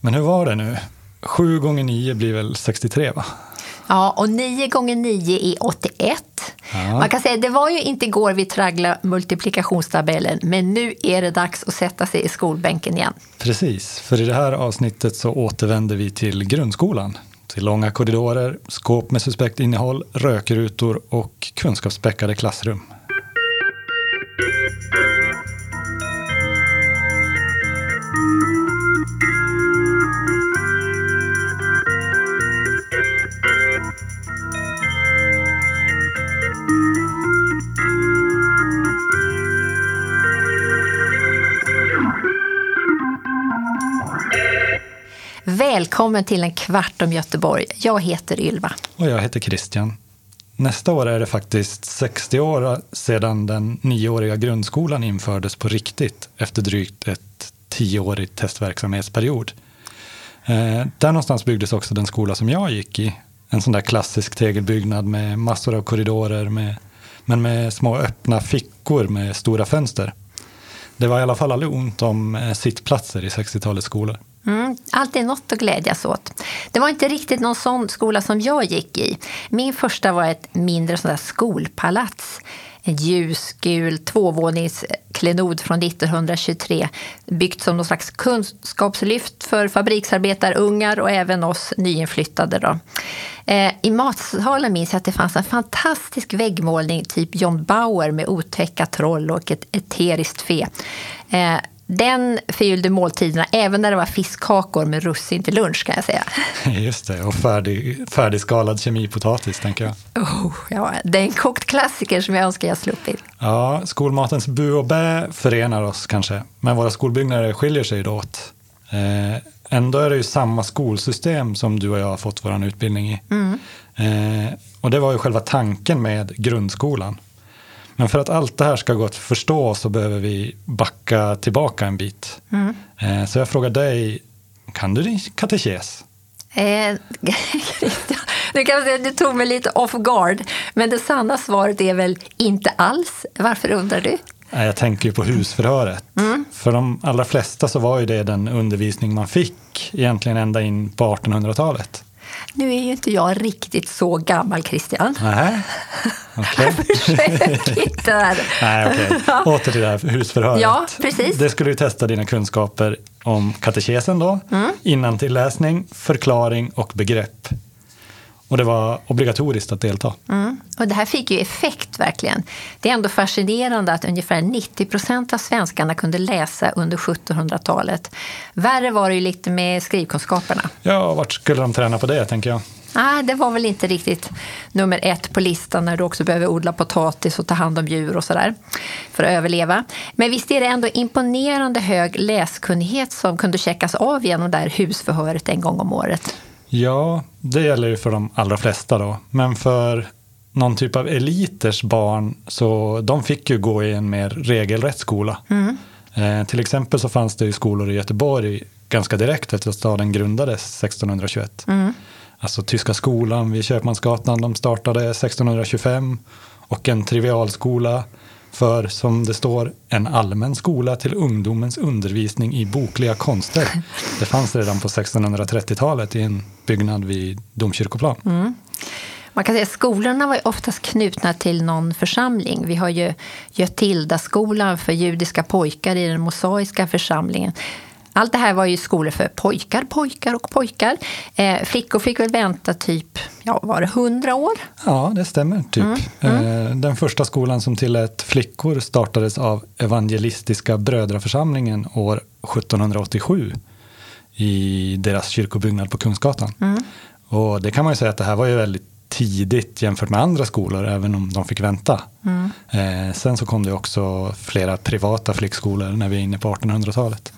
Men hur var det nu? 7 gånger 9 blir väl 63 va? Ja, och 9 gånger 9 är 81. Ja. Man kan säga det var ju inte igår vi tragglade multiplikationstabellen, men nu är det dags att sätta sig i skolbänken igen. Precis, för i det här avsnittet så återvänder vi till grundskolan. Till långa korridorer, skåp med suspekt innehåll, rökrutor och kunskapsspäckade klassrum. Välkommen till en kvart om Göteborg. Jag heter Ylva. Och jag heter Christian. Nästa år är det faktiskt 60 år sedan den nioåriga grundskolan infördes på riktigt efter drygt ett tioårig testverksamhetsperiod. Eh, där någonstans byggdes också den skola som jag gick i. En sån där klassisk tegelbyggnad med massor av korridorer med, men med små öppna fickor med stora fönster. Det var i alla fall aldrig ont om eh, sittplatser i 60-talets skolor. Mm, alltid något att glädjas åt. Det var inte riktigt någon sån skola som jag gick i. Min första var ett mindre sånt där skolpalats. En ljusgul tvåvåningsklenod från 1923 byggt som någon slags kunskapslyft för fabriksarbetarungar och även oss nyinflyttade. Då. Eh, I matsalen minns jag att det fanns en fantastisk väggmålning typ John Bauer med otäcka troll och ett eteriskt fe. Eh, den förgyllde måltiderna även när det var fiskkakor med russin till lunch kan jag säga. Just det, och färdig, färdigskalad kemipotatis tänker jag. Oh, ja, det är en kokt klassiker som jag önskar jag sluppit. Ja, skolmatens bu och bä förenar oss kanske, men våra skolbyggnader skiljer sig då åt. Eh, ändå är det ju samma skolsystem som du och jag har fått vår utbildning i. Mm. Eh, och det var ju själva tanken med grundskolan. Men för att allt det här ska gå att förstå så behöver vi backa tillbaka en bit. Mm. Eh, så jag frågar dig, kan du din katekes? Eh, nu kan säga att du tog mig lite off guard, men det sanna svaret är väl inte alls. Varför undrar du? Jag tänker ju på husförhöret. Mm. För de allra flesta så var ju det den undervisning man fick egentligen ända in på 1800-talet. Nu är ju inte jag riktigt så gammal, Christian. Nej, okej. Försök inte där. Nej, okej. Åter till det här husförhöret. Ja, precis. Det skulle ju testa dina kunskaper om katekesen då, Mm. innantilläsning, förklaring och begrepp. Och det var obligatoriskt att delta. Mm. Och det här fick ju effekt verkligen. Det är ändå fascinerande att ungefär 90 procent av svenskarna kunde läsa under 1700-talet. Värre var det ju lite med skrivkunskaperna. Ja, vart skulle de träna på det, tänker jag. Nej, det var väl inte riktigt nummer ett på listan när du också behöver odla potatis och ta hand om djur och sådär för att överleva. Men visst är det ändå imponerande hög läskunnighet som kunde checkas av genom det här husförhöret en gång om året. Ja, det gäller ju för de allra flesta då. Men för någon typ av eliters barn, så de fick ju gå i en mer regelrätt skola. Eh, till exempel så fanns det ju skolor i Göteborg ganska direkt efter att staden grundades 1621. Alltså Tyska skolan vid Köpmansgatan, de startade 1625. Och en trivialskola för, som det står, en allmän skola till ungdomens undervisning i bokliga konster. Det fanns redan på 1630-talet i en byggnad vid Domkyrkoplan. Man kan säga att skolorna var oftast knutna till någon församling. Vi har ju Götildaskolan för judiska pojkar i den mosaiska församlingen. Allt det här var ju skolor för pojkar, pojkar och pojkar. Eh, flickor fick väl vänta typ, ja var det 100 år? Ja, det stämmer. typ. Eh, Den första skolan som tillät flickor startades av Evangelistiska brödraförsamlingen år 1787 i deras kyrkobyggnad på Kungsgatan. Och det kan man ju säga att det här var ju väldigt tidigt jämfört med andra skolor, även om de fick vänta. Eh, sen så kom det också flera privata flickskolor när vi är inne på 1800-talet.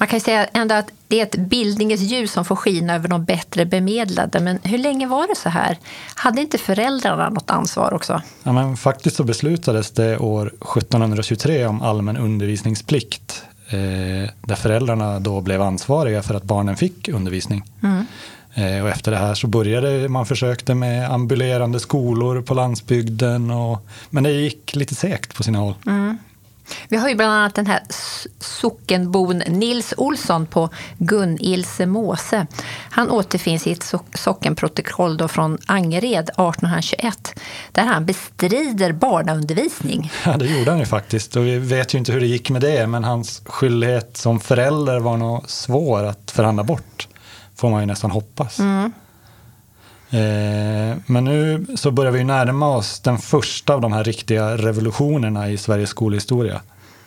Man kan ju säga ändå att det är ett bildningens ljus som får skina över de bättre bemedlade. Men hur länge var det så här? Hade inte föräldrarna något ansvar också? Ja, men faktiskt så beslutades det år 1723 om allmän undervisningsplikt. Eh, där föräldrarna då blev ansvariga för att barnen fick undervisning. Eh, och efter det här så började man försökte med ambulerande skolor på landsbygden. Och, men det gick lite segt på sina håll. Vi har ju bland annat den här sockenbon Nils Olsson på Gunnilse Måse. Han återfinns i ett sockenprotokoll då från Angered 1821 där han bestrider barnaundervisning. Ja, det gjorde han ju faktiskt. Och vi vet ju inte hur det gick med det, men hans skyldighet som förälder var nog svår att förhandla bort, får man ju nästan hoppas. Mm. Eh, men nu så börjar vi närma oss den första av de här riktiga revolutionerna i Sveriges skolhistoria.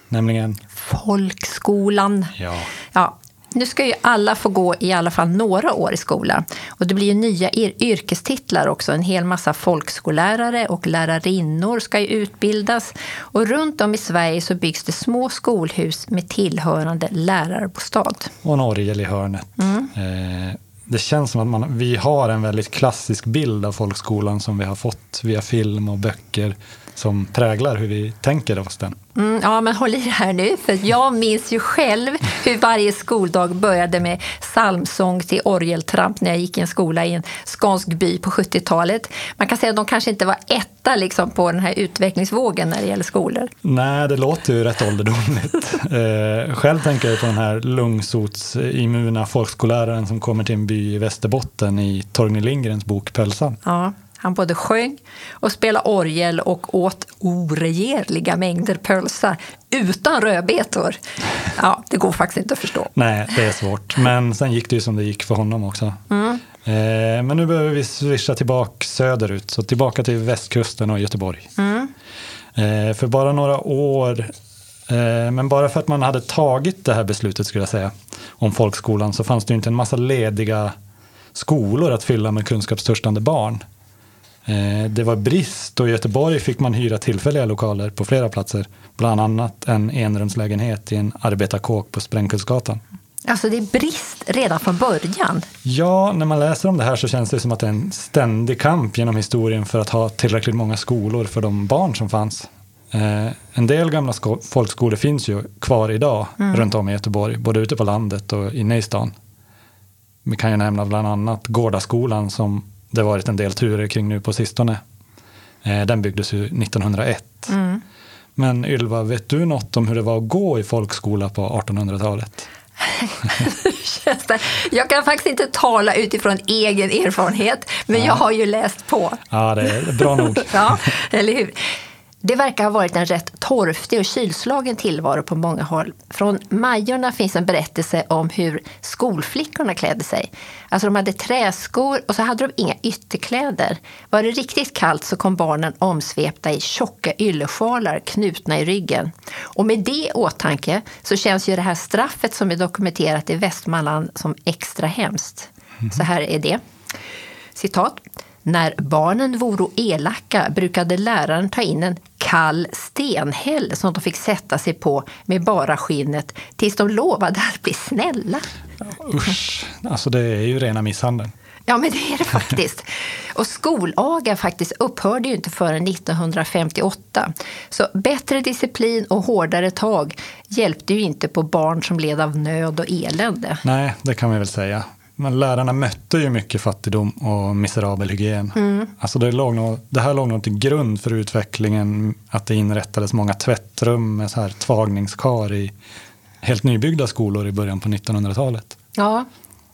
Nämligen? Folkskolan. Ja. ja. Nu ska ju alla få gå i alla fall några år i skolan. Och det blir ju nya yrkestitlar också. En hel massa folkskollärare och lärarinnor ska ju utbildas. Och runt om i Sverige så byggs det små skolhus med tillhörande lärarbostad. Och en orgel i hörnet. Mm. Eh, det känns som att man, vi har en väldigt klassisk bild av folkskolan som vi har fått via film och böcker som präglar hur vi tänker oss den. Mm, ja, men håll i det här nu, för jag minns ju själv hur varje skoldag började med psalmsång till orgeltramp när jag gick i en skola i en skånsk by på 70-talet. Man kan säga att de kanske inte var etta liksom, på den här utvecklingsvågen när det gäller skolor. Nej, det låter ju rätt ålderdomligt. eh, själv tänker jag på den här lungsotsimuna folkskolläraren som kommer till en by i Västerbotten i Torgny Lindgrens bok Pölsan. Ja. Han både sjöng och spelade orgel och åt oregerliga mängder pölsa utan rödbetor. Ja, det går faktiskt inte att förstå. Nej, det är svårt. Men sen gick det ju som det gick för honom också. Mm. Eh, men nu behöver vi swisha tillbaka söderut, så tillbaka till västkusten och Göteborg. Mm. Eh, för bara några år, eh, men bara för att man hade tagit det här beslutet skulle jag säga, om folkskolan så fanns det ju inte en massa lediga skolor att fylla med kunskapstörstande barn. Eh, det var brist och i Göteborg fick man hyra tillfälliga lokaler på flera platser. Bland annat en enrumslägenhet i en arbetarkåk på Sprängkullsgatan. Alltså det är brist redan från början? Ja, när man läser om det här så känns det som att det är en ständig kamp genom historien för att ha tillräckligt många skolor för de barn som fanns. Eh, en del gamla folkskolor finns ju kvar idag mm. runt om i Göteborg, både ute på landet och inne i stan. Vi kan ju nämna bland annat Gårdaskolan som det varit en del turer kring nu på sistone. Eh, den byggdes ju 1901. Mm. Men Ylva, vet du något om hur det var att gå i folkskola på 1800-talet? jag kan faktiskt inte tala utifrån egen erfarenhet, men ja. jag har ju läst på. Ja, det är bra nog. ja, eller hur? Det verkar ha varit en rätt torftig och kylslagen tillvaro på många håll. Från Majorna finns en berättelse om hur skolflickorna klädde sig. Alltså de hade träskor och så hade de inga ytterkläder. Var det riktigt kallt så kom barnen omsvepta i tjocka yllesjalar knutna i ryggen. Och med det i åtanke så känns ju det här straffet som är dokumenterat i Västmanland som extra hemskt. Så här är det. Citat. När barnen voro elaka brukade läraren ta in en kall stenhäll som de fick sätta sig på med bara skinnet tills de lovade att bli snälla. Usch, alltså det är ju rena misshandeln. Ja, men det är det faktiskt. Och skolaga faktiskt upphörde ju inte förrän 1958. Så bättre disciplin och hårdare tag hjälpte ju inte på barn som led av nöd och elände. Nej, det kan vi väl säga. Men lärarna mötte ju mycket fattigdom och miserabel hygien. Mm. Alltså det, låg nog, det här låg nog till grund för utvecklingen att det inrättades många tvättrum med så här tvagningskar i helt nybyggda skolor i början på 1900-talet. Ja,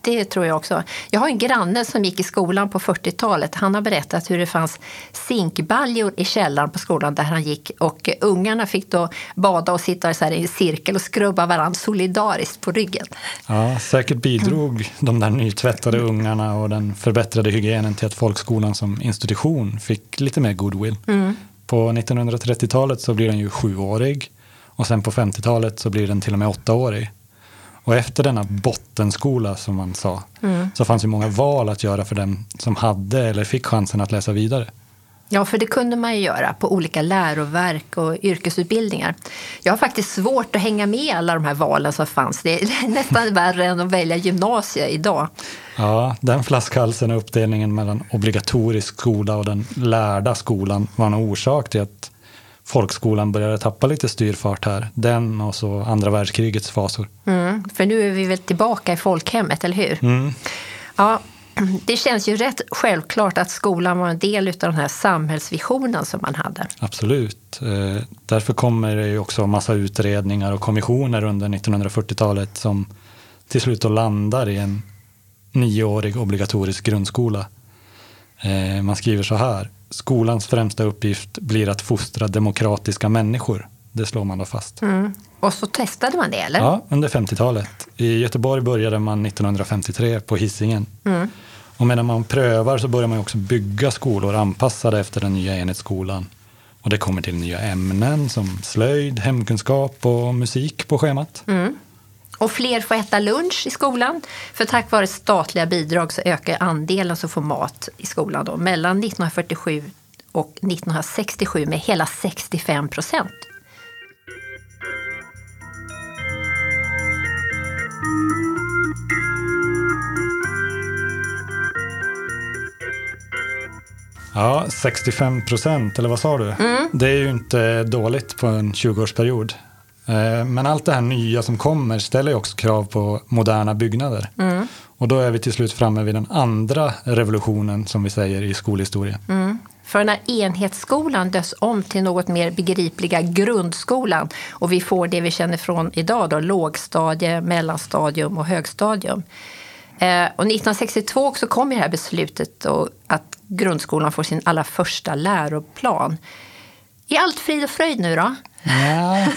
det tror jag också. Jag har en granne som gick i skolan på 40-talet. Han har berättat hur det fanns zinkbaljor i källaren på skolan där han gick. Och ungarna fick då bada och sitta så i en cirkel och skrubba varandra solidariskt på ryggen. Ja, säkert bidrog mm. de där nytvättade ungarna och den förbättrade hygienen till att folkskolan som institution fick lite mer goodwill. Mm. På 1930-talet så blir den ju sjuårig och sen på 50-talet så blir den till och med åttaårig. Och efter denna bottenskola som man sa, mm. så fanns ju många val att göra för den som hade eller fick chansen att läsa vidare. Ja, för det kunde man ju göra på olika läroverk och yrkesutbildningar. Jag har faktiskt svårt att hänga med alla de här valen som fanns. Det är nästan värre än att välja gymnasiet idag. Ja, den flaskhalsen och uppdelningen mellan obligatorisk skola och den lärda skolan var en orsak till att folkskolan började tappa lite styrfart här. Den och så andra världskrigets fasor. Mm, för nu är vi väl tillbaka i folkhemmet, eller hur? Mm. Ja, Det känns ju rätt självklart att skolan var en del av den här samhällsvisionen som man hade. Absolut. Eh, därför kommer det ju också massa utredningar och kommissioner under 1940-talet som till slut då landar i en nioårig obligatorisk grundskola. Eh, man skriver så här. Skolans främsta uppgift blir att fostra demokratiska människor. Det slår man då fast. Mm. Och så testade man det, eller? Ja, under 50-talet. I Göteborg började man 1953 på Hisingen. Mm. Och medan man prövar så börjar man också bygga skolor anpassade efter den nya enhetsskolan. Och det kommer till nya ämnen som slöjd, hemkunskap och musik på schemat. Mm. Och fler får äta lunch i skolan. För tack vare statliga bidrag så ökar andelen som får mat i skolan då, mellan 1947 och 1967 med hela 65 procent. Ja, 65 procent, eller vad sa du? Mm. Det är ju inte dåligt på en 20-årsperiod. Eh, men allt det här nya som kommer ställer ju också krav på moderna byggnader. Mm. Och då är vi till slut framme vid den andra revolutionen som vi säger i skolhistorien. Mm. För när enhetsskolan dös om till något mer begripliga grundskolan och vi får det vi känner från idag, då, lågstadie, mellanstadium och högstadium. Eh, och 1962 så kom det här beslutet att grundskolan får sin allra första läroplan. Är allt frid och fröjd nu då? Ja,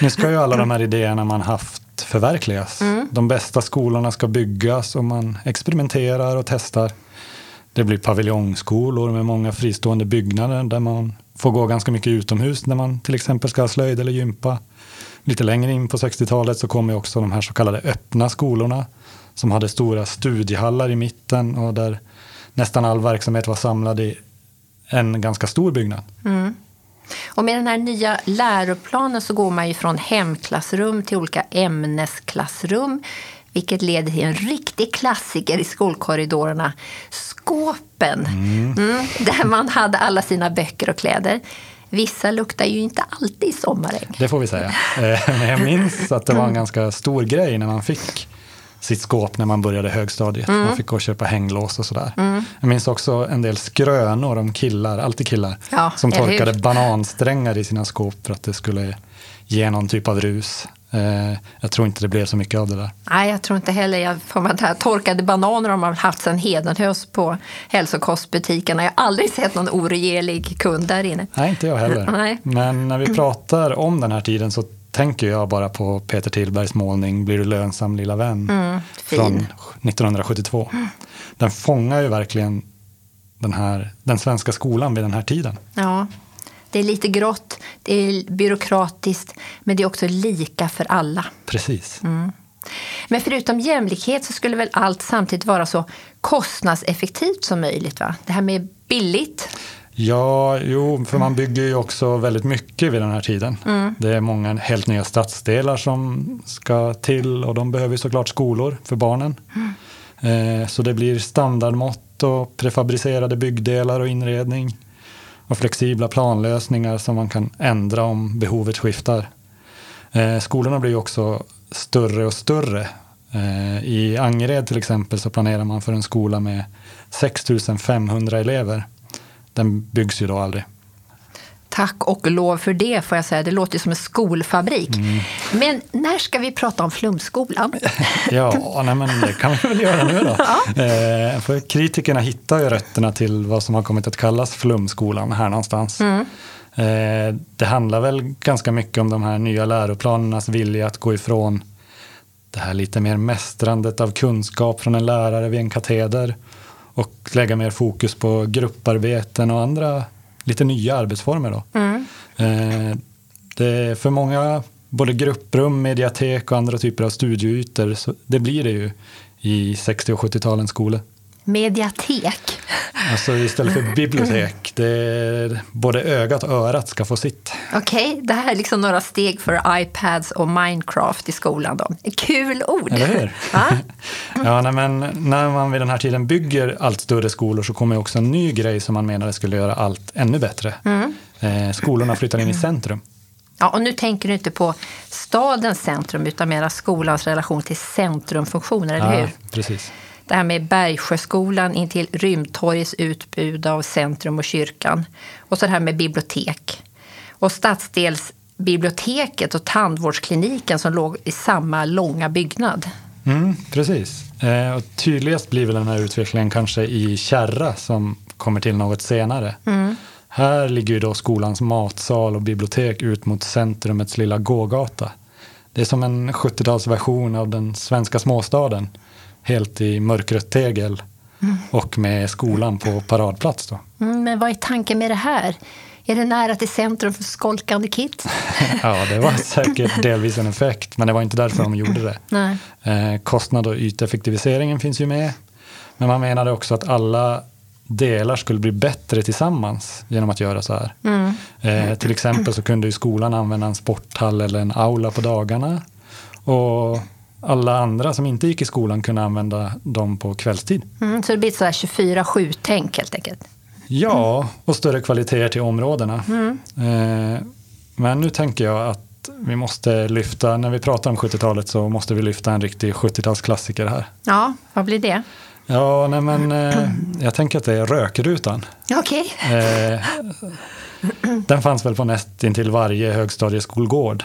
nu ska ju alla de här idéerna man haft förverkligas. Mm. De bästa skolorna ska byggas och man experimenterar och testar. Det blir paviljongskolor med många fristående byggnader där man får gå ganska mycket utomhus när man till exempel ska ha slöjd eller gympa. Lite längre in på 60-talet så kommer också de här så kallade öppna skolorna som hade stora studiehallar i mitten och där nästan all verksamhet var samlad i en ganska stor byggnad. Mm. Och med den här nya läroplanen så går man ju från hemklassrum till olika ämnesklassrum vilket leder till en riktig klassiker i skolkorridorerna, skåpen. Mm. Mm, där man hade alla sina böcker och kläder. Vissa luktar ju inte alltid sommarägg. Det får vi säga. Eh, men jag minns att det var en ganska stor grej när man fick sitt skåp när man började högstadiet. Mm. Man fick gå och köpa hänglås och sådär. Mm. Jag minns också en del skrönor om killar, alltid killar, ja, som torkade banansträngar i sina skåp för att det skulle ge någon typ av rus. Eh, jag tror inte det blev så mycket av det där. Nej, jag tror inte heller. Jag får man här, torkade bananer har man haft sedan Hedenhös på hälsokostbutikerna. Jag har aldrig sett någon oregelig kund där inne. Nej, inte jag heller. Nej. Men när vi pratar om den här tiden så tänker jag bara på Peter Tillbergs målning Blir du lönsam lilla vän mm, från 1972. Mm. Den fångar ju verkligen den, här, den svenska skolan vid den här tiden. Ja, det är lite grått, det är byråkratiskt, men det är också lika för alla. Precis. Mm. Men förutom jämlikhet så skulle väl allt samtidigt vara så kostnadseffektivt som möjligt? Va? Det här med billigt. Ja, jo, för man bygger ju också väldigt mycket vid den här tiden. Mm. Det är många helt nya stadsdelar som ska till och de behöver såklart skolor för barnen. Mm. Eh, så det blir standardmått och prefabricerade byggdelar och inredning och flexibla planlösningar som man kan ändra om behovet skiftar. Eh, skolorna blir också större och större. Eh, I Angered till exempel så planerar man för en skola med 6 500 elever den byggs ju då aldrig. Tack och lov för det, får jag säga. Det låter som en skolfabrik. Mm. Men när ska vi prata om flumskolan? ja, nej, men det kan vi väl göra nu då. Ja. Eh, för kritikerna hittar ju rötterna till vad som har kommit att kallas flumskolan här någonstans. Mm. Eh, det handlar väl ganska mycket om de här nya läroplanernas vilja att gå ifrån det här lite mer mästrandet av kunskap från en lärare vid en kateder och lägga mer fokus på grupparbeten och andra lite nya arbetsformer. Då. Mm. Eh, det är för många, både grupprum, mediatek och andra typer av studieytor, så det blir det ju i 60 och 70-talens skolor. Mediatek? Alltså istället för bibliotek. Det är, både ögat och örat ska få sitt. Okej, okay, det här är liksom några steg för iPads och Minecraft i skolan. Då. Kul ord! Eller hur? ja, nej, men när man vid den här tiden bygger allt större skolor så kommer också en ny grej som man menade skulle göra allt ännu bättre. Mm. Eh, skolorna flyttar in i centrum. Ja, och nu tänker du inte på stadens centrum utan mera skolans relation till centrumfunktioner, eller hur? precis. Det här med Bergsjöskolan intill Rymdtorgets utbud av centrum och kyrkan. Och så det här med bibliotek. Och stadsdelsbiblioteket och tandvårdskliniken som låg i samma långa byggnad. Mm, precis. Eh, och tydligast blir väl den här utvecklingen kanske i Kärra som kommer till något senare. Mm. Här ligger ju då skolans matsal och bibliotek ut mot centrumets lilla gågata. Det är som en 70-talsversion av den svenska småstaden. Helt i mörkrött tegel och med skolan på paradplats. Då. Mm, men vad är tanken med det här? Är det nära till centrum för skolkande kids? Ja, det var säkert delvis en effekt, men det var inte därför de gjorde det. Nej. Eh, kostnad och yteffektiviseringen finns ju med. Men man menade också att alla delar skulle bli bättre tillsammans genom att göra så här. Mm. Eh, till exempel så kunde ju skolan använda en sporthall eller en aula på dagarna. Och alla andra som inte gick i skolan kunde använda dem på kvällstid. Mm, så det blir ett sådär 24-7-tänk helt enkelt. Ja, och större kvaliteter till områdena. Mm. Eh, men nu tänker jag att vi måste lyfta, när vi pratar om 70-talet så måste vi lyfta en riktig 70-talsklassiker här. Ja, vad blir det? Ja, nej men eh, jag tänker att det är Rökrutan. Okej. Eh, den fanns väl på nästintill varje högstadieskolgård.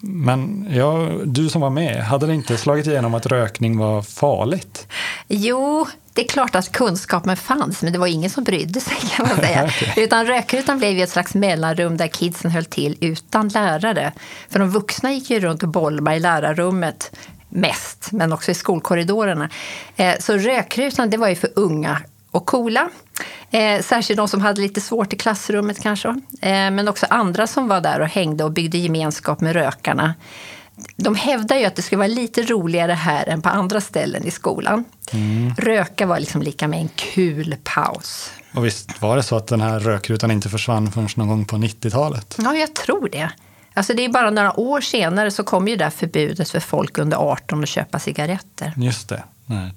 Men ja, du som var med, hade det inte slagit igenom att rökning var farligt? Jo, det är klart att kunskapen fanns, men det var ingen som brydde sig kan man säga. Okej. Utan rökrutan blev ju ett slags mellanrum där kidsen höll till utan lärare. För de vuxna gick ju runt och bolmade i lärarrummet mest, men också i skolkorridorerna. Eh, Så rökrutan, det var ju för unga och coola. Eh, särskilt de som hade lite svårt i klassrummet kanske. Eh, men också andra som var där och hängde och byggde gemenskap med rökarna. De hävdar ju att det skulle vara lite roligare här än på andra ställen i skolan. Röka var liksom lika med en kul paus. Och visst var det så att den här rökrutan inte försvann förrän någon gång på 90-talet? Ja, jag tror det. Alltså det är bara några år senare så kom ju det förbudet för folk under 18 att köpa cigaretter. Just det,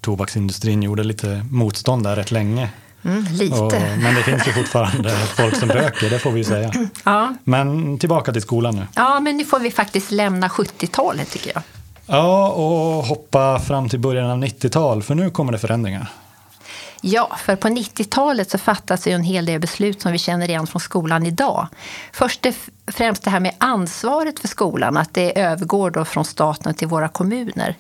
tobaksindustrin gjorde lite motstånd där rätt länge. Mm, lite. Och, men det finns ju fortfarande folk som röker, det får vi ju säga. Ja. Men tillbaka till skolan nu. ja, men nu får vi faktiskt lämna 70-talet tycker jag. Ja, och hoppa fram till början av 90-tal, för nu kommer det förändringar. Ja, för på 90-talet så fattas ju en hel del beslut som vi känner igen från skolan idag. Först och främst det här med ansvaret för skolan, att det övergår då från staten till våra kommuner.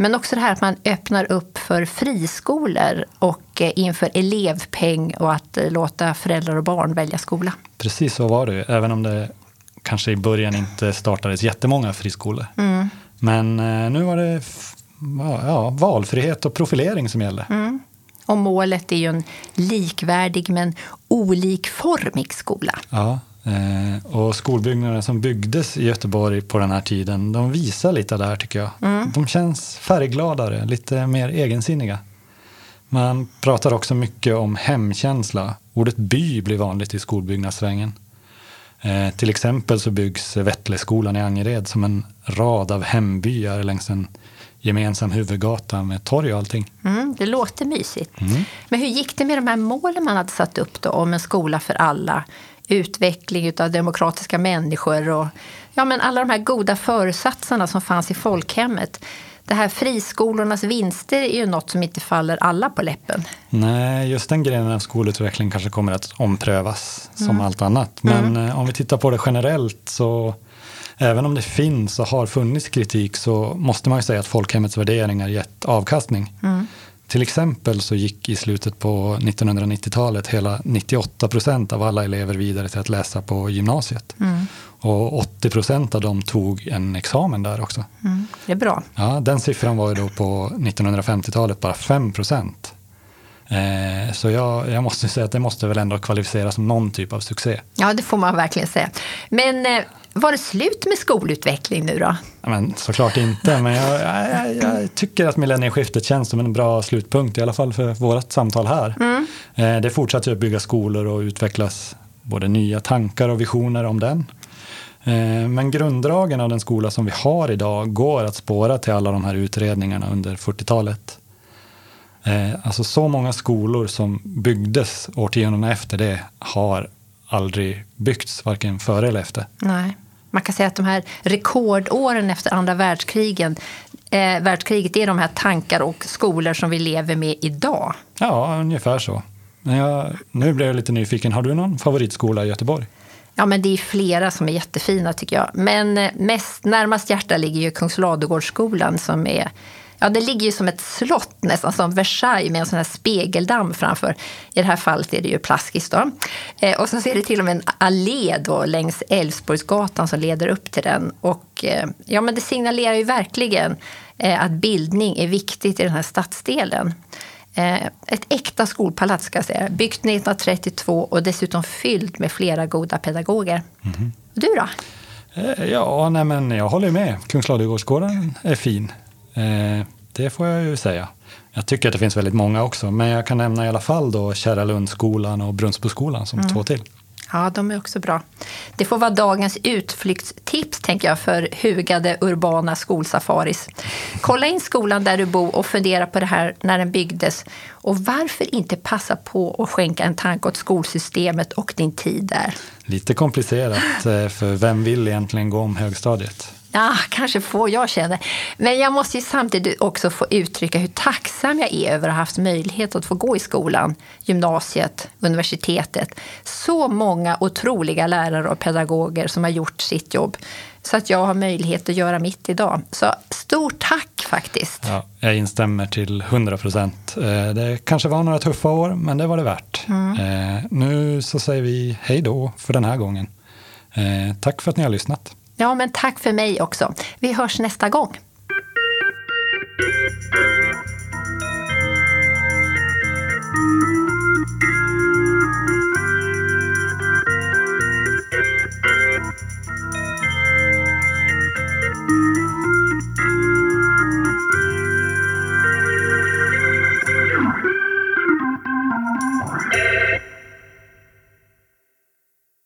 Men också det här att man öppnar upp för friskolor och eh, inför elevpeng och att eh, låta föräldrar och barn välja skola. Precis så var det även om det kanske i början inte startades jättemånga friskolor. Men eh, nu var det ja, valfrihet och profilering som gällde. Och målet är ju en likvärdig men olikformig skola. Ja, och skolbyggnaderna som byggdes i Göteborg på den här tiden, de visar lite här tycker jag. De känns färggladare, lite mer egensinniga. Man pratar också mycket om hemkänsla. Ordet by blir vanligt i skolbyggnadssvängen. Eh, till exempel så byggs Vättleskolan i Angered som en rad av hembyar längs en gemensam huvudgata med torg och allting. Mm, det låter mysigt. Men hur gick det med de här målen man hade satt upp då, om en skola för alla? Utveckling av demokratiska människor och ja, men alla de här goda föresatserna som fanns i folkhemmet. Det här friskolornas vinster är ju något som inte faller alla på läppen. Nej, just den grenen av skolutveckling kanske kommer att omprövas som allt annat. Men eh, om vi tittar på det generellt så även om det finns och har funnits kritik så måste man ju säga att folkhemmets värderingar gett avkastning. Till exempel så gick i slutet på 1990-talet hela 98 procent av alla elever vidare till att läsa på gymnasiet. Och 80 procent av dem tog en examen där också. Mm, det är bra. Ja, den siffran var ju då på 1950-talet bara 5 procent. Eh, så jag, jag måste säga att det måste väl ändå kvalificeras som någon typ av succé. Ja, det får man verkligen säga. Men eh, var det slut med skolutveckling nu då? Ja, Men såklart inte, men jag, jag, jag tycker att millennieskiftet känns som en bra slutpunkt, i alla fall för vårt samtal här. Eh, det fortsätter att bygga skolor och utvecklas både nya tankar och visioner om den. Eh, Men grunddragen av den skola som vi har idag går att spåra till alla de här utredningarna under 40-talet. Eh, Alltså så många skolor som byggdes årtiondena efter det har aldrig byggts, varken före eller efter. Nej. Man kan säga att de här rekordåren efter andra världskrigen eh, världskriget är de här tankar och skolor som vi lever med idag. Ja, ungefär så. Men jag, nu blev jag lite nyfiken. Har du någon favoritskola i Göteborg? Ja, men det är flera som är jättefina tycker jag. Men eh, mest, närmast hjärta ligger ju Kungs Ladugårdsskolan som är Ja, det ligger ju som ett slott, nästan som Versailles med en sån här spegeldamm framför. I det här fallet är det ju Plaskis. Då. Eh, och så ser det till och med en allé då, längs Älvsborgsgatan som leder upp till den. Och, eh, ja, men det signalerar ju verkligen eh, att bildning är viktigt i den här stadsdelen. Eh, ett äkta skolpalats, ska jag säga. Byggt 1932 och dessutom fyllt med flera goda pedagoger. Mm. Du då? Eh, ja, nej men jag håller med. Kungsladugårdsgården är fin. Eh, det får jag ju säga. Jag tycker att det finns väldigt många också, men jag kan nämna i alla fall då Kärralundsskolan och Brunnsboskolan som mm. två till. Ja, de är också bra. Det får vara dagens utflyktstips tänker jag för hugade urbana skolsafaris. Kolla in skolan där du bor och fundera på det här när den byggdes. Och varför inte passa på att skänka en tanke åt skolsystemet och din tid där? Lite komplicerat, eh, för vem vill egentligen gå om högstadiet? Ja, kanske få, jag känner. Men jag måste ju samtidigt också få uttrycka hur tacksam jag är över att ha haft möjlighet att få gå i skolan, gymnasiet, universitetet. Så många otroliga lärare och pedagoger som har gjort sitt jobb så att jag har möjlighet att göra mitt idag. Så stort tack faktiskt. Ja, jag instämmer till 100 procent. Eh, det kanske var några tuffa år, men det var det värt. Mm. Eh, nu så säger vi hej då för den här gången. Eh, tack för att ni har lyssnat. Ja, men tack för mig också. Vi hörs nästa gång.